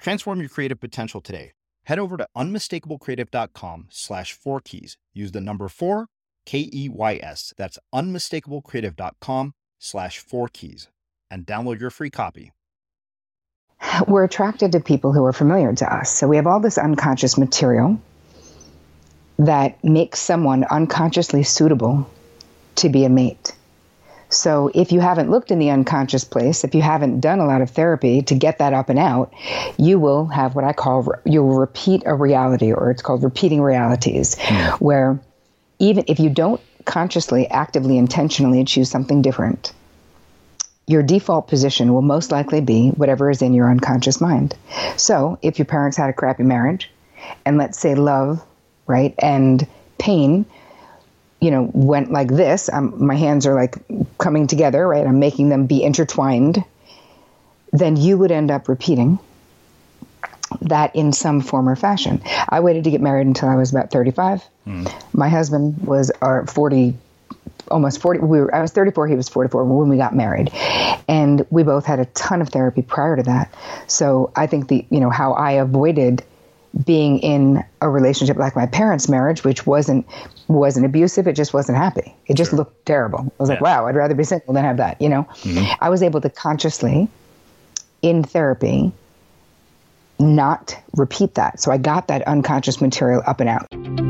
Transform your creative potential today. Head over to unmistakablecreative.com slash four keys. Use the number four, K E Y S. That's unmistakablecreative.com slash four keys and download your free copy. We're attracted to people who are familiar to us. So we have all this unconscious material that makes someone unconsciously suitable to be a mate. So if you haven't looked in the unconscious place, if you haven't done a lot of therapy to get that up and out, you will have what I call you'll repeat a reality, or it's called repeating realities, mm. where even if you don't consciously, actively, intentionally choose something different, your default position will most likely be whatever is in your unconscious mind. So if your parents had a crappy marriage, and let's say love, right, and pain you know, went like this, um, my hands are like coming together, right? I'm making them be intertwined, then you would end up repeating that in some form or fashion. I waited to get married until I was about 35. Mm. My husband was our 40 almost 40 we were I was 34 he was 44 when we got married and we both had a ton of therapy prior to that so I think the you know how I avoided being in a relationship like my parents' marriage, which wasn't wasn't abusive, it just wasn't happy. It just sure. looked terrible. I was yeah. like, wow, I'd rather be single than have that. You know, mm-hmm. I was able to consciously, in therapy, not repeat that. So I got that unconscious material up and out.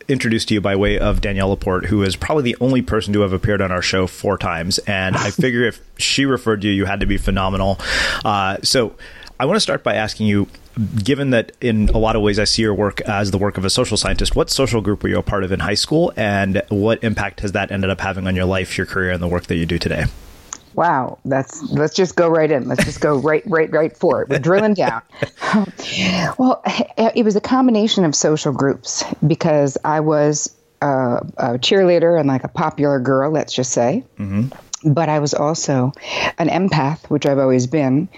introduced to you by way of Danielle Laporte, who is probably the only person to have appeared on our show four times. And I figure if she referred you, you had to be phenomenal. Uh, so I want to start by asking you given that in a lot of ways I see your work as the work of a social scientist, what social group were you a part of in high school, and what impact has that ended up having on your life, your career, and the work that you do today? Wow, that's let's just go right in. Let's just go right, right, right for it. We're drilling down. well, it was a combination of social groups because I was a, a cheerleader and like a popular girl, let's just say. Mm-hmm. But I was also an empath, which I've always been.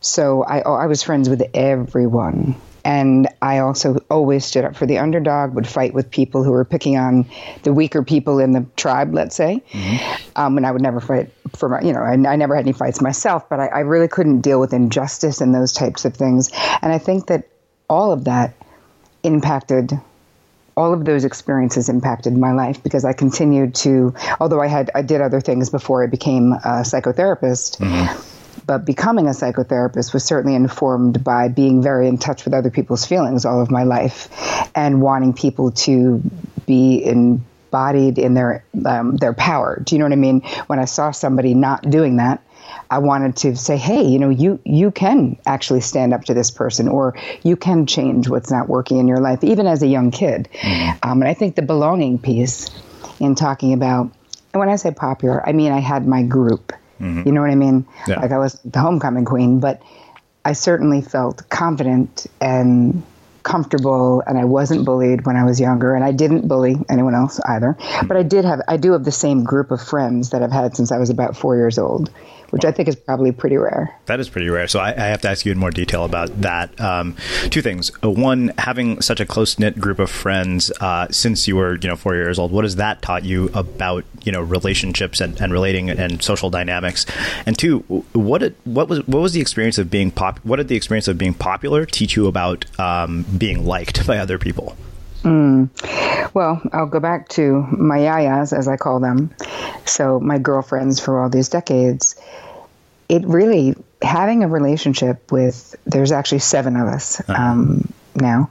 So I, I was friends with everyone. And I also always stood up for the underdog, would fight with people who were picking on the weaker people in the tribe, let's say. Mm-hmm. Um, and I would never fight for my, you know, I, I never had any fights myself, but I, I really couldn't deal with injustice and those types of things. And I think that all of that impacted all of those experiences impacted my life because I continued to, although I had, I did other things before I became a psychotherapist. Mm-hmm but becoming a psychotherapist was certainly informed by being very in touch with other people's feelings all of my life and wanting people to be embodied in their um, their power. Do you know what I mean? When I saw somebody not doing that, I wanted to say, hey, you know, you you can actually stand up to this person, or you can change what's not working in your life, even as a young kid. Mm-hmm. Um, and I think the belonging piece in talking about, and when I say popular, I mean I had my group. Mm-hmm. You know what I mean? Yeah. Like I was the homecoming queen, but I certainly felt confident and comfortable and I wasn't bullied when I was younger and I didn't bully anyone else either. Mm-hmm. But I did have I do have the same group of friends that I've had since I was about 4 years old which I think is probably pretty rare. That is pretty rare. So I, I have to ask you in more detail about that. Um, two things. Uh, one, having such a close knit group of friends uh, since you were, you know, four years old. What has that taught you about, you know, relationships and, and relating and social dynamics? And two, what did, what was what was the experience of being pop? What did the experience of being popular teach you about um, being liked by other people? Mm. Well, I'll go back to my yayas, as I call them. So, my girlfriends for all these decades. It really, having a relationship with, there's actually seven of us uh-huh. um, now,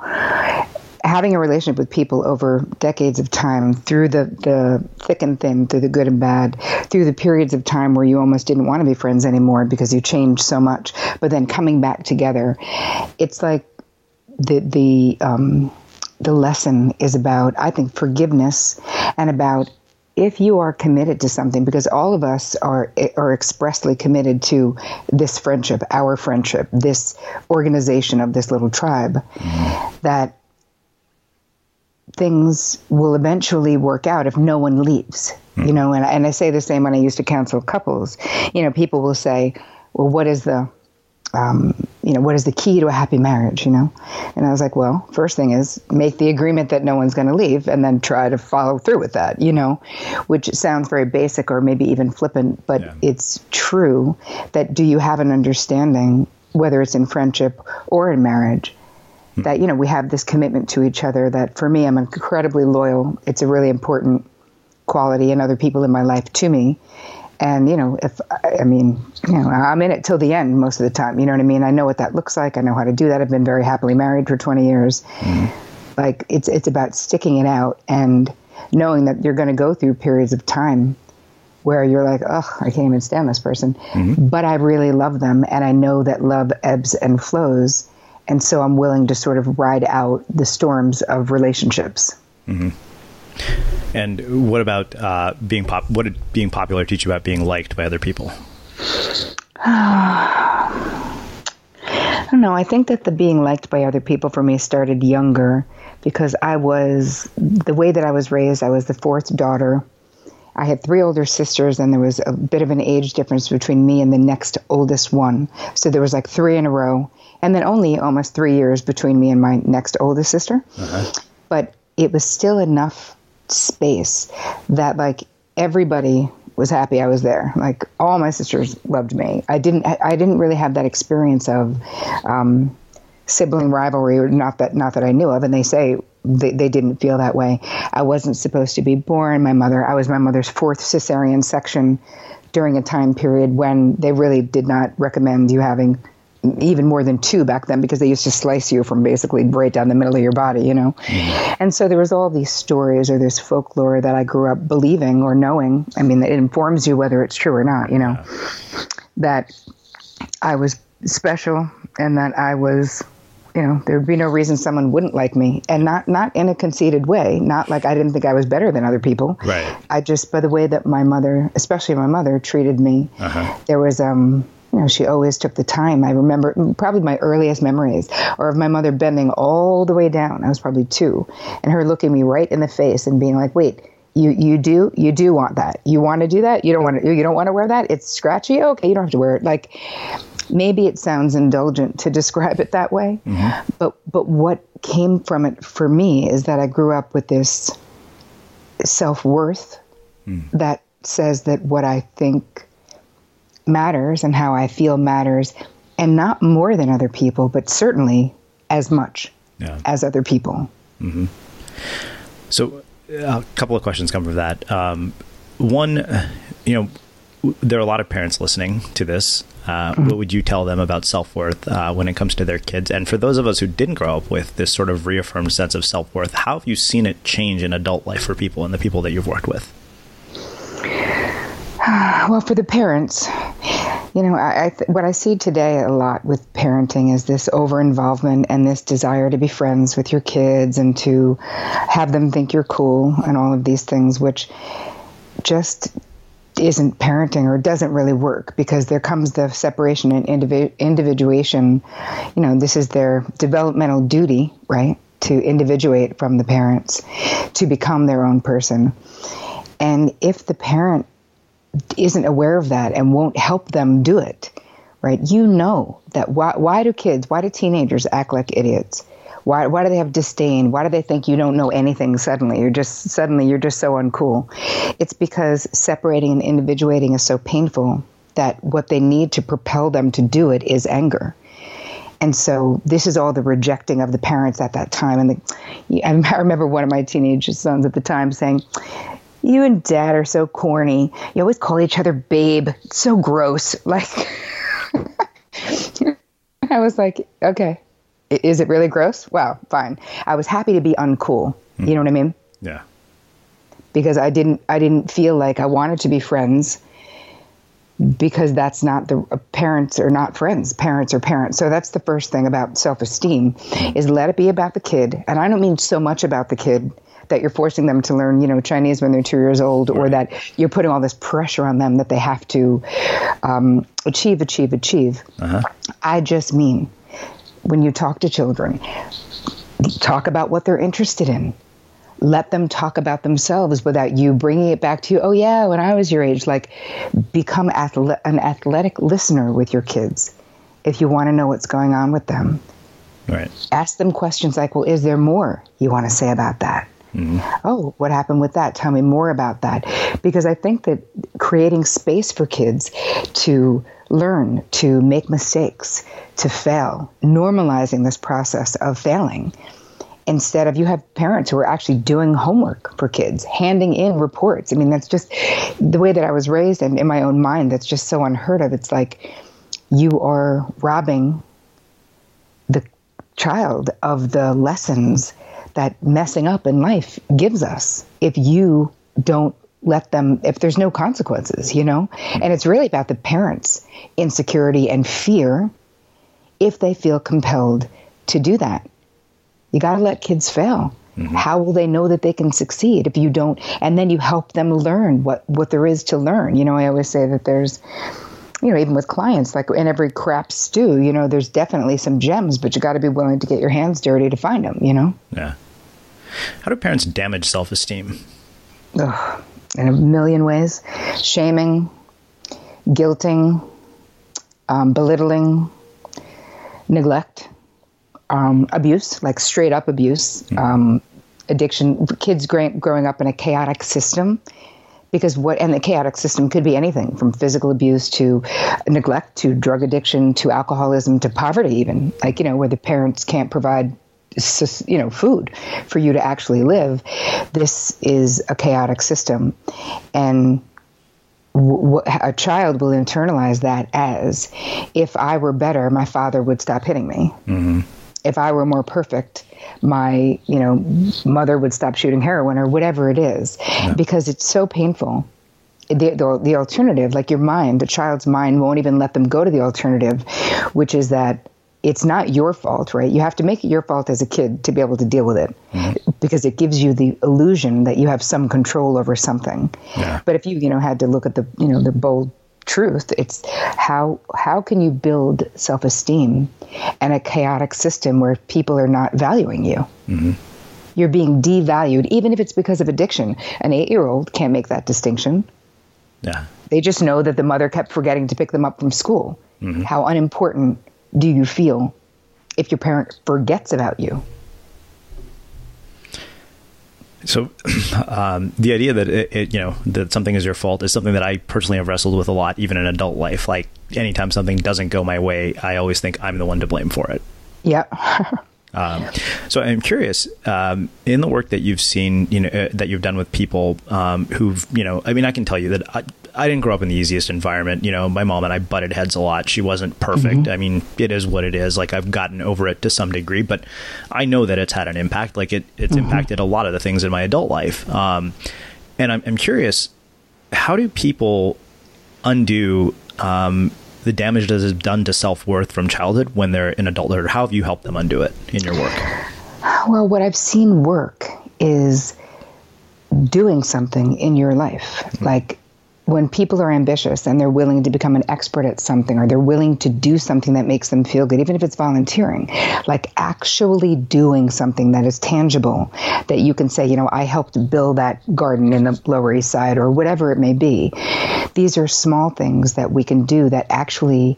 having a relationship with people over decades of time, through the, the thick and thin, through the good and bad, through the periods of time where you almost didn't want to be friends anymore because you changed so much, but then coming back together, it's like the, the, um, the lesson is about, I think, forgiveness and about if you are committed to something, because all of us are are expressly committed to this friendship, our friendship, this organization of this little tribe, mm-hmm. that things will eventually work out if no one leaves. Mm-hmm. You know, and, and I say the same when I used to counsel couples. You know, people will say, well, what is the um, you know, what is the key to a happy marriage, you know? And I was like, well, first thing is make the agreement that no one's going to leave and then try to follow through with that, you know, which sounds very basic or maybe even flippant, but yeah. it's true that do you have an understanding, whether it's in friendship or in marriage, hmm. that, you know, we have this commitment to each other that for me, I'm incredibly loyal. It's a really important quality and other people in my life to me And, you know, if, I mean, you know, I'm in it till the end most of the time. You know what I mean? I know what that looks like. I know how to do that. I've been very happily married for 20 years. Mm-hmm. Like, it's, it's about sticking it out and knowing that you're going to go through periods of time where you're like, oh, I can't even stand this person. Mm-hmm. But I really love them. And I know that love ebbs and flows. And so I'm willing to sort of ride out the storms of relationships. Mm-hmm. And what about uh, being pop? What did being popular teach you about being liked by other people? I don't know. I think that the being liked by other people for me started younger because I was the way that I was raised. I was the fourth daughter. I had three older sisters, and there was a bit of an age difference between me and the next oldest one. So there was like three in a row, and then only almost three years between me and my next oldest sister. Uh-huh. But it was still enough space that like everybody was happy I was there. Like all my sisters loved me. I didn't. I didn't really have that experience of um, sibling rivalry, or not that not that I knew of. And they say they, they didn't feel that way. I wasn't supposed to be born. My mother. I was my mother's fourth cesarean section during a time period when they really did not recommend you having even more than two back then because they used to slice you from basically right down the middle of your body, you know. Mm. And so there was all these stories or this folklore that I grew up believing or knowing. I mean, it informs you whether it's true or not, you know, yeah. that I was special and that I was you know there would be no reason someone wouldn't like me and not not in a conceited way not like i didn't think i was better than other people right i just by the way that my mother especially my mother treated me uh-huh. there was um you know, she always took the time. I remember probably my earliest memories or of my mother bending all the way down. I was probably two, and her looking me right in the face and being like, "Wait, you you do you do want that? You want to do that? You don't want to you don't want to wear that? It's scratchy. Okay, you don't have to wear it." Like maybe it sounds indulgent to describe it that way, mm-hmm. but but what came from it for me is that I grew up with this self worth mm. that says that what I think matters and how I feel matters, and not more than other people, but certainly as much yeah. as other people. Mm-hmm. So, a couple of questions come from that. Um, one, you know, there are a lot of parents listening to this. Uh, mm-hmm. What would you tell them about self worth uh, when it comes to their kids? And for those of us who didn't grow up with this sort of reaffirmed sense of self worth, how have you seen it change in adult life for people and the people that you've worked with? Well, for the parents, you know, I, I th- what I see today a lot with parenting is this over involvement and this desire to be friends with your kids and to have them think you're cool and all of these things, which just isn't parenting or doesn't really work because there comes the separation and individu- individuation. You know, this is their developmental duty, right? To individuate from the parents, to become their own person. And if the parent isn't aware of that and won't help them do it, right? You know that why, why do kids, why do teenagers act like idiots? Why, why do they have disdain? Why do they think you don't know anything suddenly? You're just, suddenly, you're just so uncool. It's because separating and individuating is so painful that what they need to propel them to do it is anger. And so this is all the rejecting of the parents at that time. And the, I remember one of my teenage sons at the time saying, you and dad are so corny. You always call each other babe. It's so gross. Like, I was like, okay, is it really gross? Wow, fine. I was happy to be uncool. You know what I mean? Yeah. Because I didn't, I didn't feel like I wanted to be friends because that's not the uh, parents are not friends parents are parents so that's the first thing about self-esteem is let it be about the kid and i don't mean so much about the kid that you're forcing them to learn, you know, Chinese when they're two years old, right. or that you're putting all this pressure on them that they have to um, achieve, achieve, achieve. Uh-huh. I just mean when you talk to children, talk about what they're interested in. Let them talk about themselves without you bringing it back to you. Oh, yeah, when I was your age, like become athle- an athletic listener with your kids if you want to know what's going on with them. Right. Ask them questions like, well, is there more you want to say about that? Mm-hmm. Oh, what happened with that? Tell me more about that. Because I think that creating space for kids to learn, to make mistakes, to fail, normalizing this process of failing instead of you have parents who are actually doing homework for kids, handing in reports. I mean, that's just the way that I was raised and in my own mind, that's just so unheard of. It's like you are robbing the child of the lessons that messing up in life gives us if you don't let them if there's no consequences you know and it's really about the parents insecurity and fear if they feel compelled to do that you got to let kids fail mm-hmm. how will they know that they can succeed if you don't and then you help them learn what what there is to learn you know i always say that there's you know, even with clients, like in every crap stew, you know, there's definitely some gems, but you got to be willing to get your hands dirty to find them, you know? Yeah. How do parents damage self esteem? in a million ways shaming, guilting, um, belittling, neglect, um, abuse, like straight up abuse, mm-hmm. um, addiction, kids gra- growing up in a chaotic system. Because what, and the chaotic system could be anything from physical abuse to neglect to drug addiction to alcoholism to poverty, even. Like, you know, where the parents can't provide you know food for you to actually live this is a chaotic system and a child will internalize that as if i were better my father would stop hitting me mm-hmm. if i were more perfect my you know mother would stop shooting heroin or whatever it is yeah. because it's so painful the, the, the alternative like your mind the child's mind won't even let them go to the alternative which is that it's not your fault, right? You have to make it your fault as a kid to be able to deal with it mm-hmm. because it gives you the illusion that you have some control over something. Yeah. But if you, you know, had to look at the, you know, the bold truth, it's how how can you build self-esteem in a chaotic system where people are not valuing you? Mm-hmm. You're being devalued, even if it's because of addiction. An eight-year-old can't make that distinction. Yeah. They just know that the mother kept forgetting to pick them up from school. Mm-hmm. How unimportant do you feel if your parent forgets about you? So, um, the idea that it, it, you know that something is your fault is something that I personally have wrestled with a lot, even in adult life. Like anytime something doesn't go my way, I always think I'm the one to blame for it. Yeah. Um, so I'm curious um, in the work that you've seen, you know, uh, that you've done with people um, who've, you know, I mean, I can tell you that I, I, didn't grow up in the easiest environment. You know, my mom and I butted heads a lot. She wasn't perfect. Mm-hmm. I mean, it is what it is. Like I've gotten over it to some degree, but I know that it's had an impact. Like it, it's mm-hmm. impacted a lot of the things in my adult life. Um, and I'm, I'm curious, how do people undo um, the damage that is done to self worth from childhood when they're in adulthood? How have you helped them undo it in your work? Well, what I've seen work is doing something in your life. Mm-hmm. Like when people are ambitious and they're willing to become an expert at something or they're willing to do something that makes them feel good, even if it's volunteering, like actually doing something that is tangible that you can say, you know, I helped build that garden in the Lower East Side or whatever it may be. These are small things that we can do that actually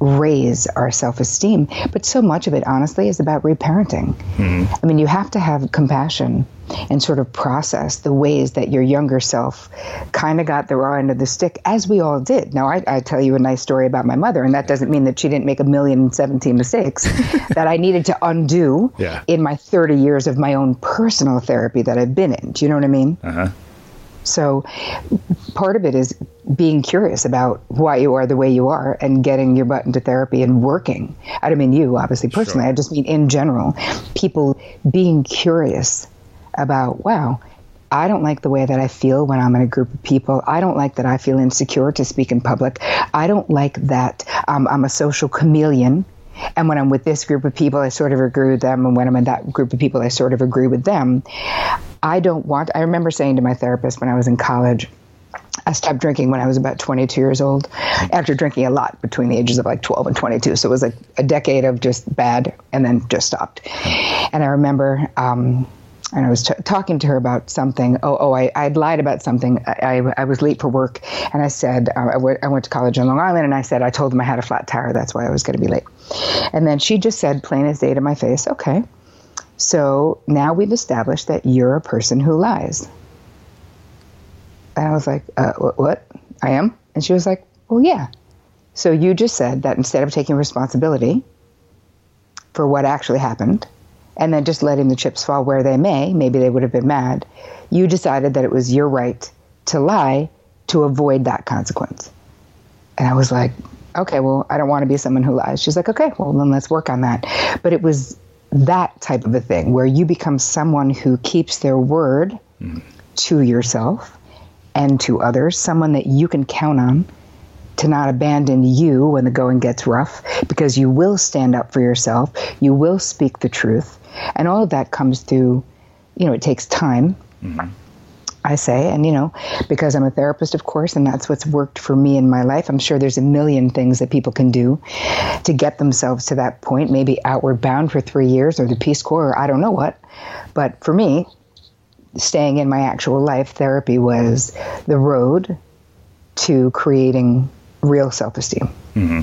raise our self esteem. But so much of it, honestly, is about reparenting. Mm-hmm. I mean, you have to have compassion and sort of process the ways that your younger self kind of got the raw end of the stick, as we all did. Now, I, I, tell you a nice story about my mother, and that doesn't mean that she didn't make a million and seventeen mistakes that I needed to undo yeah. in my 30 years of my own personal therapy that I've been in. Do you know what I mean? Uh-huh. So part of it is being curious about why you are the way you are and getting your butt into therapy and working. I don't mean you, obviously, personally. Sure. I just mean in general, people being curious about, wow, I don't like the way that I feel when I'm in a group of people. I don't like that I feel insecure to speak in public. I don't like that um, I'm a social chameleon. And when I'm with this group of people, I sort of agree with them. And when I'm in that group of people, I sort of agree with them. I don't want, I remember saying to my therapist when I was in college, I stopped drinking when I was about 22 years old, after drinking a lot between the ages of like 12 and 22. So it was like a decade of just bad and then just stopped. And I remember, um, and I was t- talking to her about something. Oh, oh, I, I'd lied about something. I, I, I was late for work, and I said uh, I, w- I went to college on Long Island, and I said I told them I had a flat tire. That's why I was going to be late. And then she just said, plain as day to my face, "Okay." So now we've established that you're a person who lies. And I was like, uh, what? I am? And she was like, well, yeah. So you just said that instead of taking responsibility for what actually happened and then just letting the chips fall where they may, maybe they would have been mad. You decided that it was your right to lie to avoid that consequence. And I was like, okay, well, I don't want to be someone who lies. She's like, okay, well, then let's work on that. But it was that type of a thing where you become someone who keeps their word mm. to yourself and to others, someone that you can count on to not abandon you when the going gets rough because you will stand up for yourself, you will speak the truth. And all of that comes through, you know, it takes time. Mm-hmm. I say, and you know, because I'm a therapist, of course, and that's what's worked for me in my life. I'm sure there's a million things that people can do to get themselves to that point, maybe outward bound for three years or the Peace Corps or I don't know what. But for me, staying in my actual life, therapy was the road to creating real self esteem. Mm-hmm.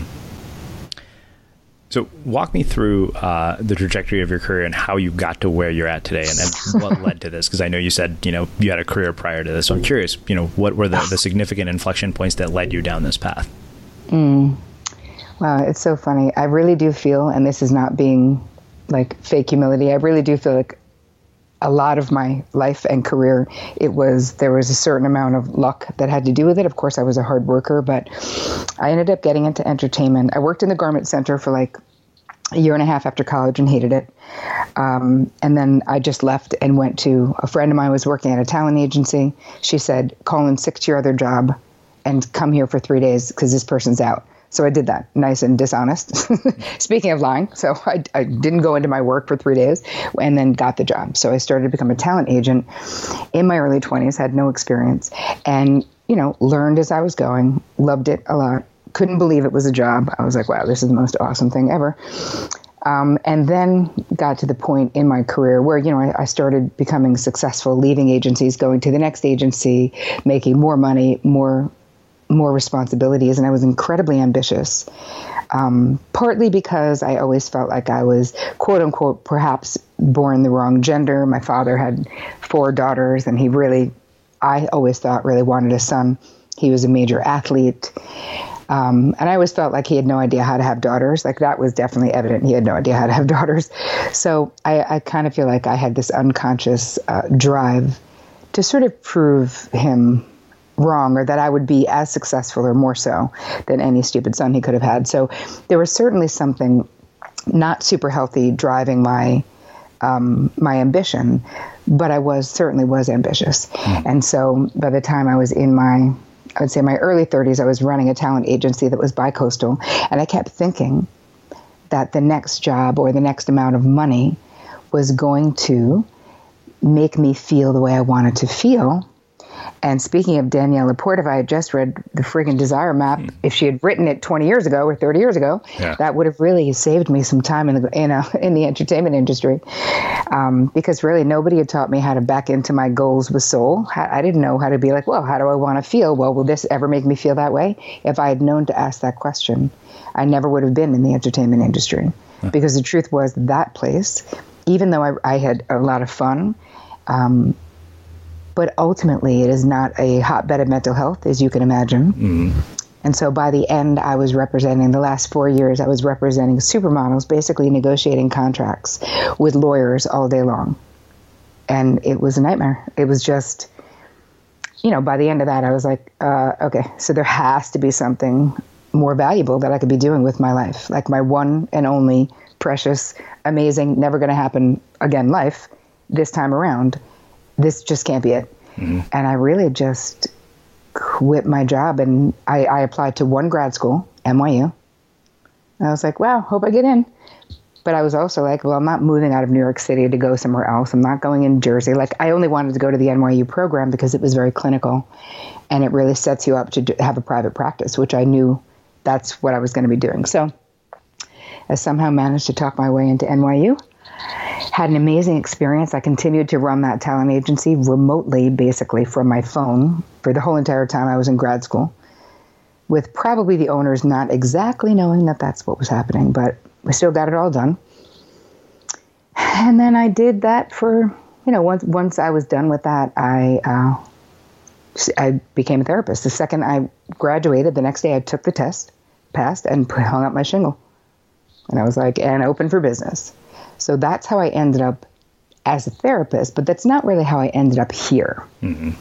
So, walk me through uh, the trajectory of your career and how you got to where you're at today, and, and what led to this. Because I know you said you know you had a career prior to this. So I'm curious, you know, what were the, the significant inflection points that led you down this path? Mm. Wow, it's so funny. I really do feel, and this is not being like fake humility. I really do feel like a lot of my life and career, it was there was a certain amount of luck that had to do with it. Of course, I was a hard worker, but I ended up getting into entertainment. I worked in the garment center for like a year and a half after college and hated it. Um, and then I just left and went to a friend of mine was working at a talent agency. She said, "Call in sick to your other job and come here for three days because this person's out." So I did that, nice and dishonest. Speaking of lying, so I, I, didn't go into my work for three days and then got the job. So I started to become a talent agent in my early 20s, had no experience, and, you know, learned as I was going, loved it a lot, couldn't believe it was a job. I was like, wow, this is the most awesome thing ever. Um, and then got to the point in my career where you know I, I, started becoming successful, leaving agencies, going to the next agency, making more money, more more responsibilities, and I was incredibly ambitious. Um, partly because I always felt like I was, quote unquote, perhaps born the wrong gender. My father had four daughters, and he really, I always thought, really wanted a son. He was a major athlete. Um, and I always felt like he had no idea how to have daughters. Like that was definitely evident. He had no idea how to have daughters. So I, I kind of feel like I had this unconscious uh, drive to sort of prove him wrong or that I would be as successful or more so than any stupid son he could have had. So there was certainly something not super healthy driving my um, my ambition, but I was certainly was ambitious. Mm. And so by the time I was in my I would say my early 30s, I was running a talent agency that was bi-coastal, and I kept thinking that the next job or the next amount of money was going to make me feel the way I wanted to feel and speaking of Danielle Laporte, if I had just read the friggin' Desire Map, mm. if she had written it 20 years ago or 30 years ago, yeah. that would have really saved me some time in the in, a, in the entertainment industry. Um, because really, nobody had taught me how to back into my goals with soul. I didn't know how to be like, well, how do I want to feel? Well, will this ever make me feel that way? If I had known to ask that question, I never would have been in the entertainment industry. Huh. Because the truth was, that place, even though I, I had a lot of fun, um, but ultimately it is not a hotbed of mental health, as you can imagine. Mm-hmm. And so by the end, I was representing the last four years, I was representing supermodels, basically negotiating contracts with lawyers all day long. And it was a nightmare. It was just, you know, by the end of that, I was like, uh, okay, so there has to be something more valuable that I could be doing with my life. Like my one and only precious, amazing, never going to happen again life this time around this just can't be it. Mm-hmm. And I really just quit my job and I, I applied to one grad school, NYU. And I was like, wow, hope I get in. But I was also like, well, I'm not moving out of New York City to go somewhere else. I'm not going in Jersey. Like, I only wanted to go to the NYU program because it was very clinical and it really sets you up to have a private practice, which I knew that's what I was going to be doing. So I somehow managed to talk my way into NYU had an amazing experience. I continued to run that talent agency remotely, basically from my phone for the whole entire time I was in grad school, with probably the owners not exactly knowing that that's what was happening, but we still got it all done. And then I did that for, you know, once once I was done with that, I uh, I became a therapist. The second I graduated, the next day I took the test, passed, and hung up my shingle. And I was like, and open for business. So that's how I ended up as a therapist, but that's not really how I ended up here. Mm-hmm.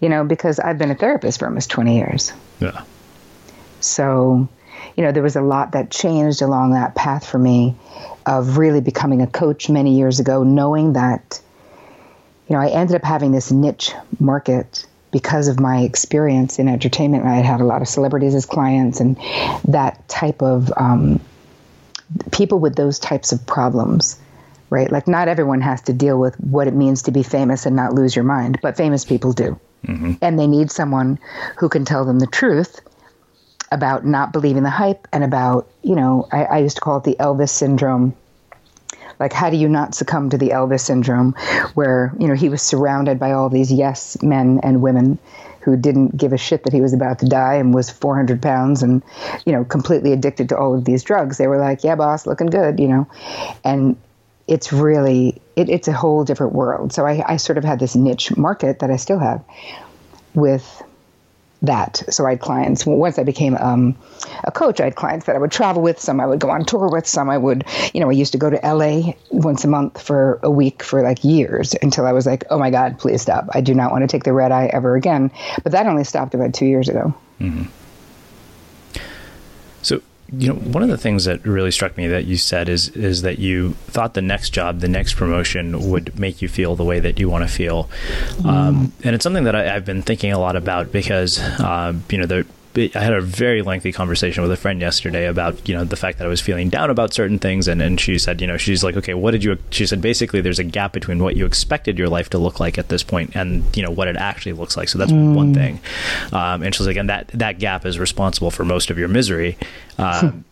You know, because I've been a therapist for almost 20 years. Yeah. So, you know, there was a lot that changed along that path for me of really becoming a coach many years ago, knowing that, you know, I ended up having this niche market because of my experience in entertainment. I had had a lot of celebrities as clients and that type of um, people with those types of problems right? Like, not everyone has to deal with what it means to be famous and not lose your mind, but famous people do. Mm-hmm. And they need someone who can tell them the truth about not believing the hype and about, you know, I, I used to call it the Elvis syndrome. Like, how do you not succumb to the Elvis syndrome, where, you know, he was surrounded by all these yes men and women who didn't give a shit that he was about to die and was 400 pounds and, you know, completely addicted to all of these drugs. They were like, yeah, boss, looking good, you know. And it's really it, it's a whole different world. So I, I sort of had this niche market that I still have with that. So I had clients. Once I became um, a coach, I had clients that I would travel with. Some I would go on tour with. Some I would, you know, I used to go to LA once a month for a week for like years until I was like, oh my God, please stop. I do not want to take the red eye ever again. But that only stopped about two years ago. Mm-hmm. So you know, one of the things that really struck me that you said is is that you thought the next job, the next promotion, would make you feel the way that you want to feel, mm. um, and it's something that I, have been thinking a lot about because uh, you know the I had a very lengthy conversation with a friend yesterday about you know the fact that I was feeling down about certain things, and, and she said you know she's like okay what did you she said basically there's a gap between what you expected your life to look like at this point and you know what it actually looks like so that's mm. one thing, um, and she's like and that that gap is responsible for most of your misery. Um,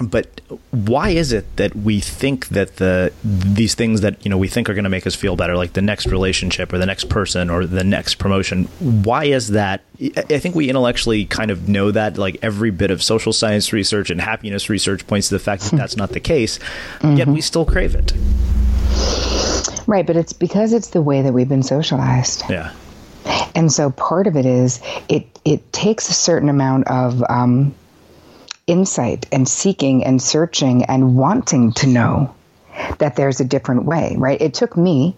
but why is it that we think that the these things that you know we think are going to make us feel better like the next relationship or the next person or the next promotion why is that? I think we intellectually kind of know that like every bit of social science research and happiness research points to the fact that that's not the case mm-hmm. yet we still crave it. Right but it's because it's the way that we've been socialized. Yeah. And so part of it is it it takes a certain amount of um, insight and seeking and searching and wanting to know that there's a different way, right? It took me,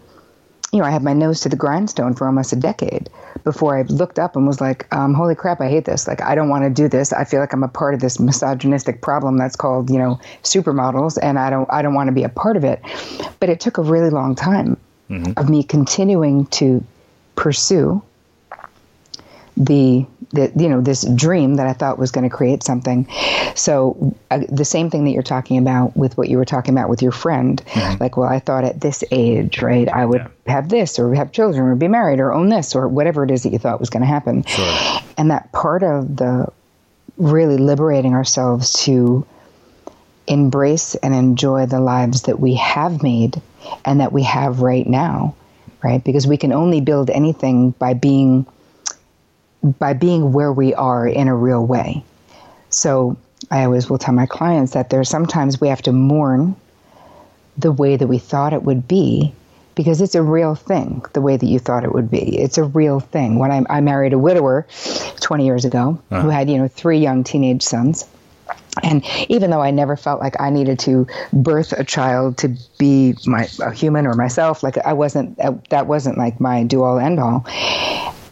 you know, I had my nose to the grindstone for almost a decade before I looked up and was like, um, holy crap, I hate this. Like, I don't want to do this. I feel like I'm a part of this misogynistic problem that's called, you know, supermodels, and I don't, I don't want to be a part of it. But it took a really long time mm-hmm. of me continuing to pursue the the, you know this dream that I thought was going to create something. So uh, the same thing that you're talking about with what you were talking about with your friend, mm-hmm. like, well, I thought at this age, right, I would yeah. have this or have children or be married or own this or whatever it is that you thought was going to happen. Sure. And that part of the really liberating ourselves to embrace and enjoy the lives that we have made and that we have right now, right? Because we can only build anything by being by being where we are in a real way. So I always will tell my clients that there's sometimes we have to mourn the way that we thought it would be because it's a real thing, the way that you thought it would be. It's a real thing. When I, I married a widower 20 years ago uh-huh. who had, you know, three young teenage sons. And even though I never felt like I needed to birth a child to be my a human or myself, like I wasn't that wasn't like my do all end all.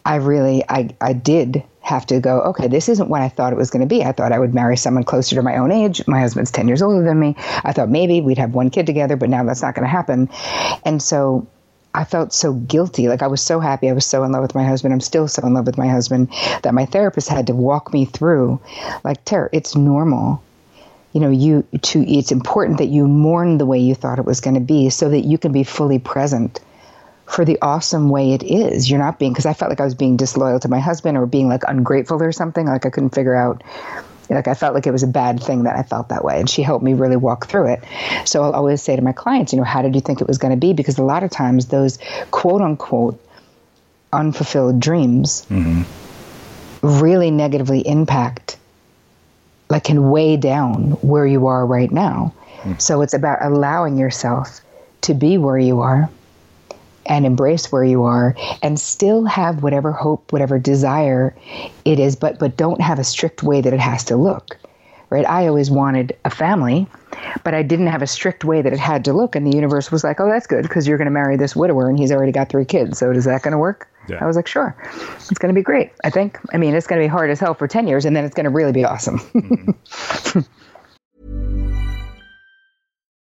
I really, I, I did have to go, okay, this isn't what I thought it was going to be. I thought I would marry someone closer to my own age. My husband's 10 years older than me. I thought maybe we'd have one kid together, but now that's not going to happen. And so I felt so guilty. Like I was so happy. I was so in love with my husband. I'm still so in love with my husband that my therapist had to walk me through like, Tara, it's normal. You know, you to it's important that you mourn the way you thought it was going to be so that you can be fully present for the awesome way it is. You're not being, because I felt like I was being disloyal to my husband or being like ungrateful or something. Like I couldn't figure out, like I felt like it was a bad thing that I felt that way. And she helped me really walk through it. So I'll always say to my clients, you know, how did you think it was going to be? Because a lot of times those quote unquote unfulfilled dreams mm-hmm. really negatively impact, like can weigh down where you are right now. Mm-hmm. So it's about allowing yourself to be where you are and embrace where you are and still have whatever hope whatever desire it is but but don't have a strict way that it has to look right? I always wanted a family, but I didn't have a strict way that it had to look. And the universe was like, oh, that's good because you're going to marry this widower and he's already got three kids. So is that going to work? Yeah. I was like, sure, it's going to be great. I think. I mean, it's going to be hard as hell for 10 years and then it's going to really be awesome. Mm-hmm.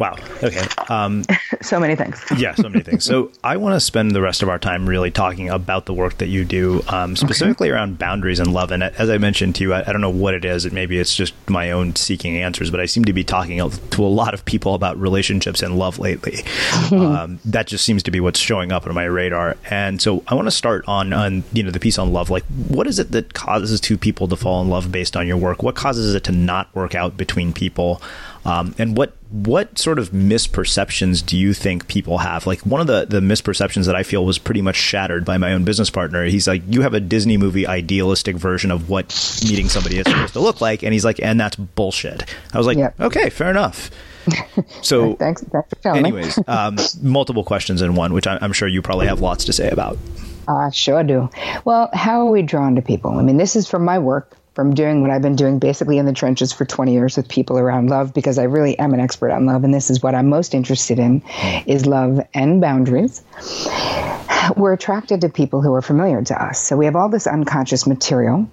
Wow. Okay. Um, so many things. yeah, so many things. So I want to spend the rest of our time really talking about the work that you do, um, specifically okay. around boundaries and love. And as I mentioned to you, I, I, don't know what it is. It maybe it's just my own seeking answers, but I seem to be talking to a lot of people about relationships and love lately. um, that just seems to be what's showing up on my radar. And so I want to start on on you know the piece on love. Like, what is it that causes two people to fall in love based on your work? What causes it to not work out between people? Um, and what what sort of misperceptions do you think people have? Like one of the the misperceptions that I feel was pretty much shattered by my own business partner. He's like, "You have a Disney movie idealistic version of what meeting somebody is supposed to look like," and he's like, "And that's bullshit." I was like, yep. "Okay, fair enough." So, thanks, thanks anyways, um, multiple questions in one, which I'm sure you probably have lots to say about. I sure do. Well, how are we drawn to people? I mean, this is from my work from doing what I've been doing basically in the trenches for 20 years with people around love because I really am an expert on love and this is what I'm most interested in is love and boundaries. we're attracted to people who are familiar to us. So we have all this unconscious material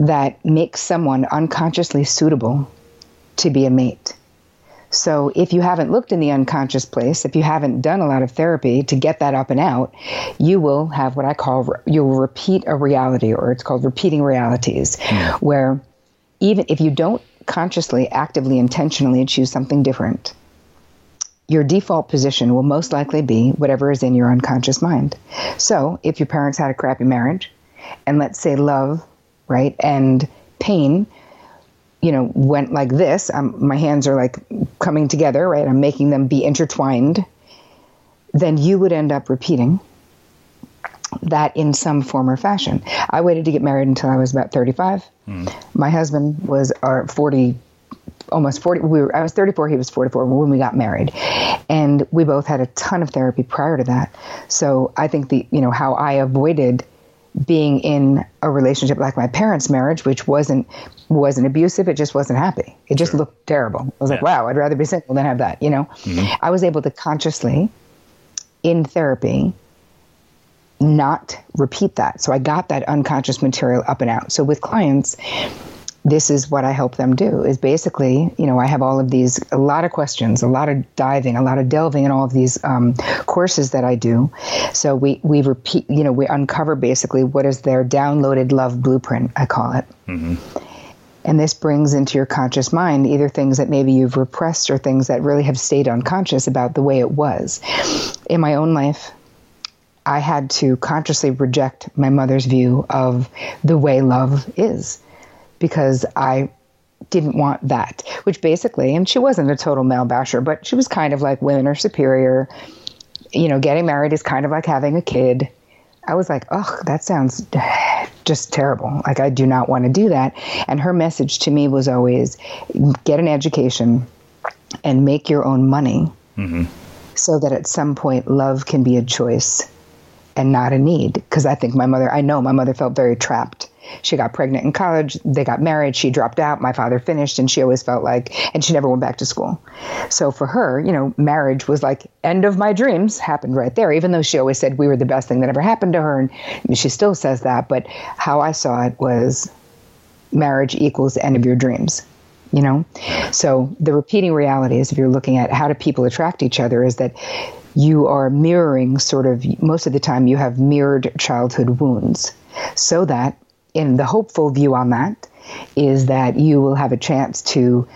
that makes someone unconsciously suitable to be a mate. So if you haven't looked in the unconscious place, if you haven't done a lot of therapy to get that up and out, you will have what I call you'll repeat a reality or it's called repeating realities mm. where even if you don't consciously, actively, intentionally choose something different, your default position will most likely be whatever is in your unconscious mind. So, if your parents had a crappy marriage, and let's say love, right, and pain you know, went like this, um, my hands are like coming together, right? I'm making them be intertwined, then you would end up repeating that in some form or fashion. I waited to get married until I was about 35. Mm. My husband was our 40 almost 40 we were I was 34 he was 44 when we got married and we both had a ton of therapy prior to that so I think the you know how I avoided being in a relationship like my parents' marriage, which wasn't wasn't abusive, it just wasn't happy. It just sure. looked terrible. I was yeah. like, wow, I'd rather be single than have that. You know, mm-hmm. I was able to consciously, in therapy, not repeat that. So I got that unconscious material up and out. So with clients, this is what I help them do is basically, you know, I have all of these, a lot of questions, a lot of diving, a lot of delving in all of these um, courses that I do. So we, we repeat, you know, we uncover basically what is their downloaded love blueprint, I call it. Mm-hmm. And this brings into your conscious mind either things that maybe you've repressed or things that really have stayed unconscious about the way it was. In my own life, I had to consciously reject my mother's view of the way love is because I didn't want that, which basically, and she wasn't a total male basher, but she was kind of like women are superior. You know, getting married is kind of like having a kid. I was like, oh, that sounds just terrible. Like, I do not want to do that. And her message to me was always get an education and make your own money mm-hmm. so that at some point love can be a choice and not a need. Because I think my mother, I know my mother felt very trapped she got pregnant in college. They got married. She dropped out. My father finished, and she always felt like, and she never went back to school. So for her, you know, marriage was like end of my dreams happened right there. Even though she always said we were the best thing that ever happened to her, and she still says that. But how I saw it was marriage equals end of your dreams you know so the repeating reality is if you're looking at how do people attract each other is that you are mirroring sort of most of the time you have mirrored childhood wounds so that in the hopeful view on that is that you will have a chance to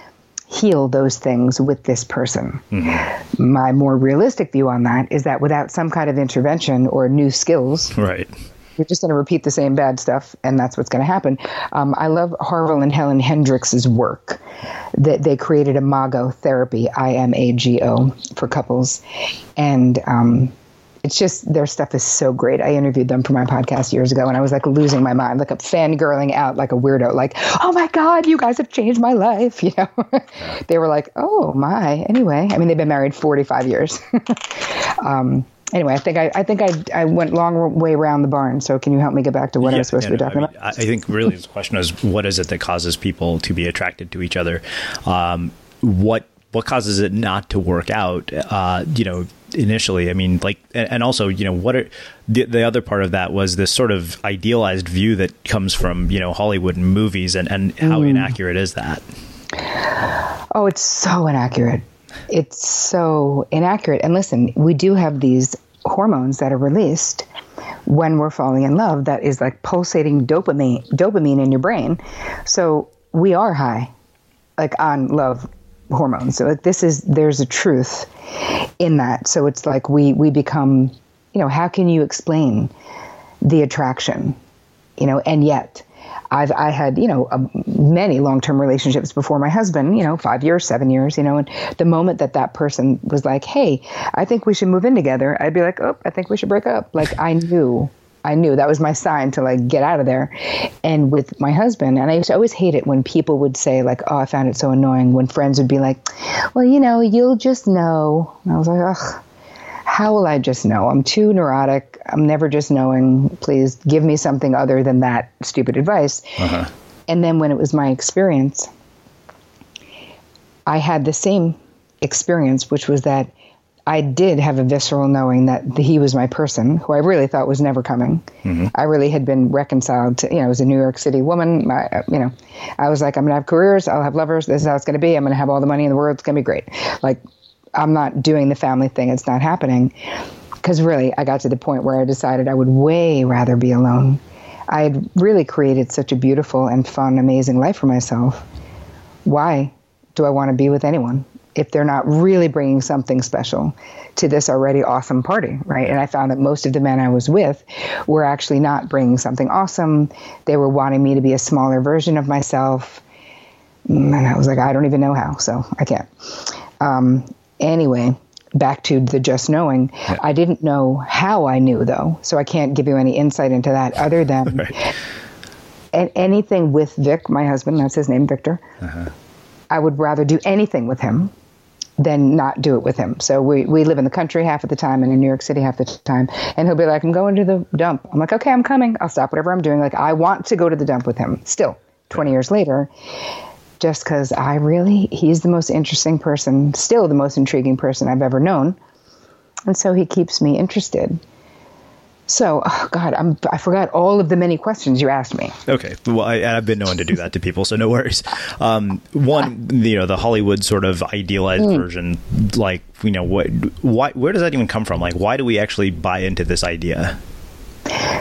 heal those things with this person. Mm-hmm. My more realistic view on that is that without some kind of intervention or new skills, right. You're just going to repeat the same bad stuff, and that's what's going to happen. Um, I love Harville and Helen Hendrix's work. That they created Imago therapy, I M A G O, for couples, and um, it's just their stuff is so great. I interviewed them for my podcast years ago and I was like losing my mind, like a fangirling out like a weirdo, like, oh my God, you guys have changed my life. You know, they were like, oh my, anyway, I mean, they've been married 45 years. um, anyway, I think I, I think I, I went long way around the barn. So can you help me get back to what yeah, I was supposed yeah, to be talking I mean, about? I think really the question is, what is it that causes people to be attracted to each other? Um, what what causes it not to work out? Uh, you know, initially. I mean, like, and also, you know, what are the, the other part of that was this sort of idealized view that comes from you know Hollywood and movies, and and how mm. inaccurate is that? Oh, it's so inaccurate. It's so inaccurate. And listen, we do have these hormones that are released when we're falling in love that is like pulsating dopamine dopamine in your brain. So we are high like on love hormones. So this is there's a truth in that. So it's like we we become, you know, how can you explain the attraction, you know, and yet. I've I had you know um, many long term relationships before my husband you know five years seven years you know and the moment that that person was like hey I think we should move in together I'd be like oh I think we should break up like I knew I knew that was my sign to like get out of there. And with my husband, and I used to always hate it when people would say like, "Oh, I found it so annoying." When friends would be like, "Well, you know, you'll just know." And I was like, "Ugh." How will I just know? I'm too neurotic. I'm never just knowing. Please give me something other than that stupid advice. Uh-huh. And then when it was my experience, I had the same experience, which was that I did have a visceral knowing that he was my person, who I really thought was never coming. Mm-hmm. I really had been reconciled to, you know, I was a New York City woman. My, you know, I was like, I'm going to have careers, I'll have lovers, this is how it's going to be. I'm going to have all the money in the world, it's going to be great. Like, I'm not doing the family thing, it's not happening. Because really, I got to the point where I decided I would way rather be alone. I had really created such a beautiful and fun, amazing life for myself. Why do I want to be with anyone? If they're not really bringing something special to this already awesome party, right? And I found that most of the men I was with were actually not bringing something awesome. They were wanting me to be a smaller version of myself. And I was like, I don't even know how, so I can't. Um, anyway, back to the just knowing. Yeah. I didn't know how I knew, though, so I can't give you any insight into that other than right. anything with Vic, my husband, that's his name, Victor. Uh-huh. I would rather do anything with him than not do it with him. So we, we live in the country half of the time and in New York City half the time. And he'll be like, I'm going to the dump. I'm like, okay, I'm coming. I'll stop whatever I'm doing. Like, I want to go to the dump with him still 20 years later, just because I really, he's the most interesting person, still the most intriguing person I've ever known. And so he keeps me interested. So, oh God, I'm, I forgot all of the many questions you asked me. Okay, well, I, have been known to do that to people, so no worries. Um, one, you know, the Hollywood sort of idealized mm. version, like, you know, what, why, where does that even come from? Like, why do we actually buy into this idea?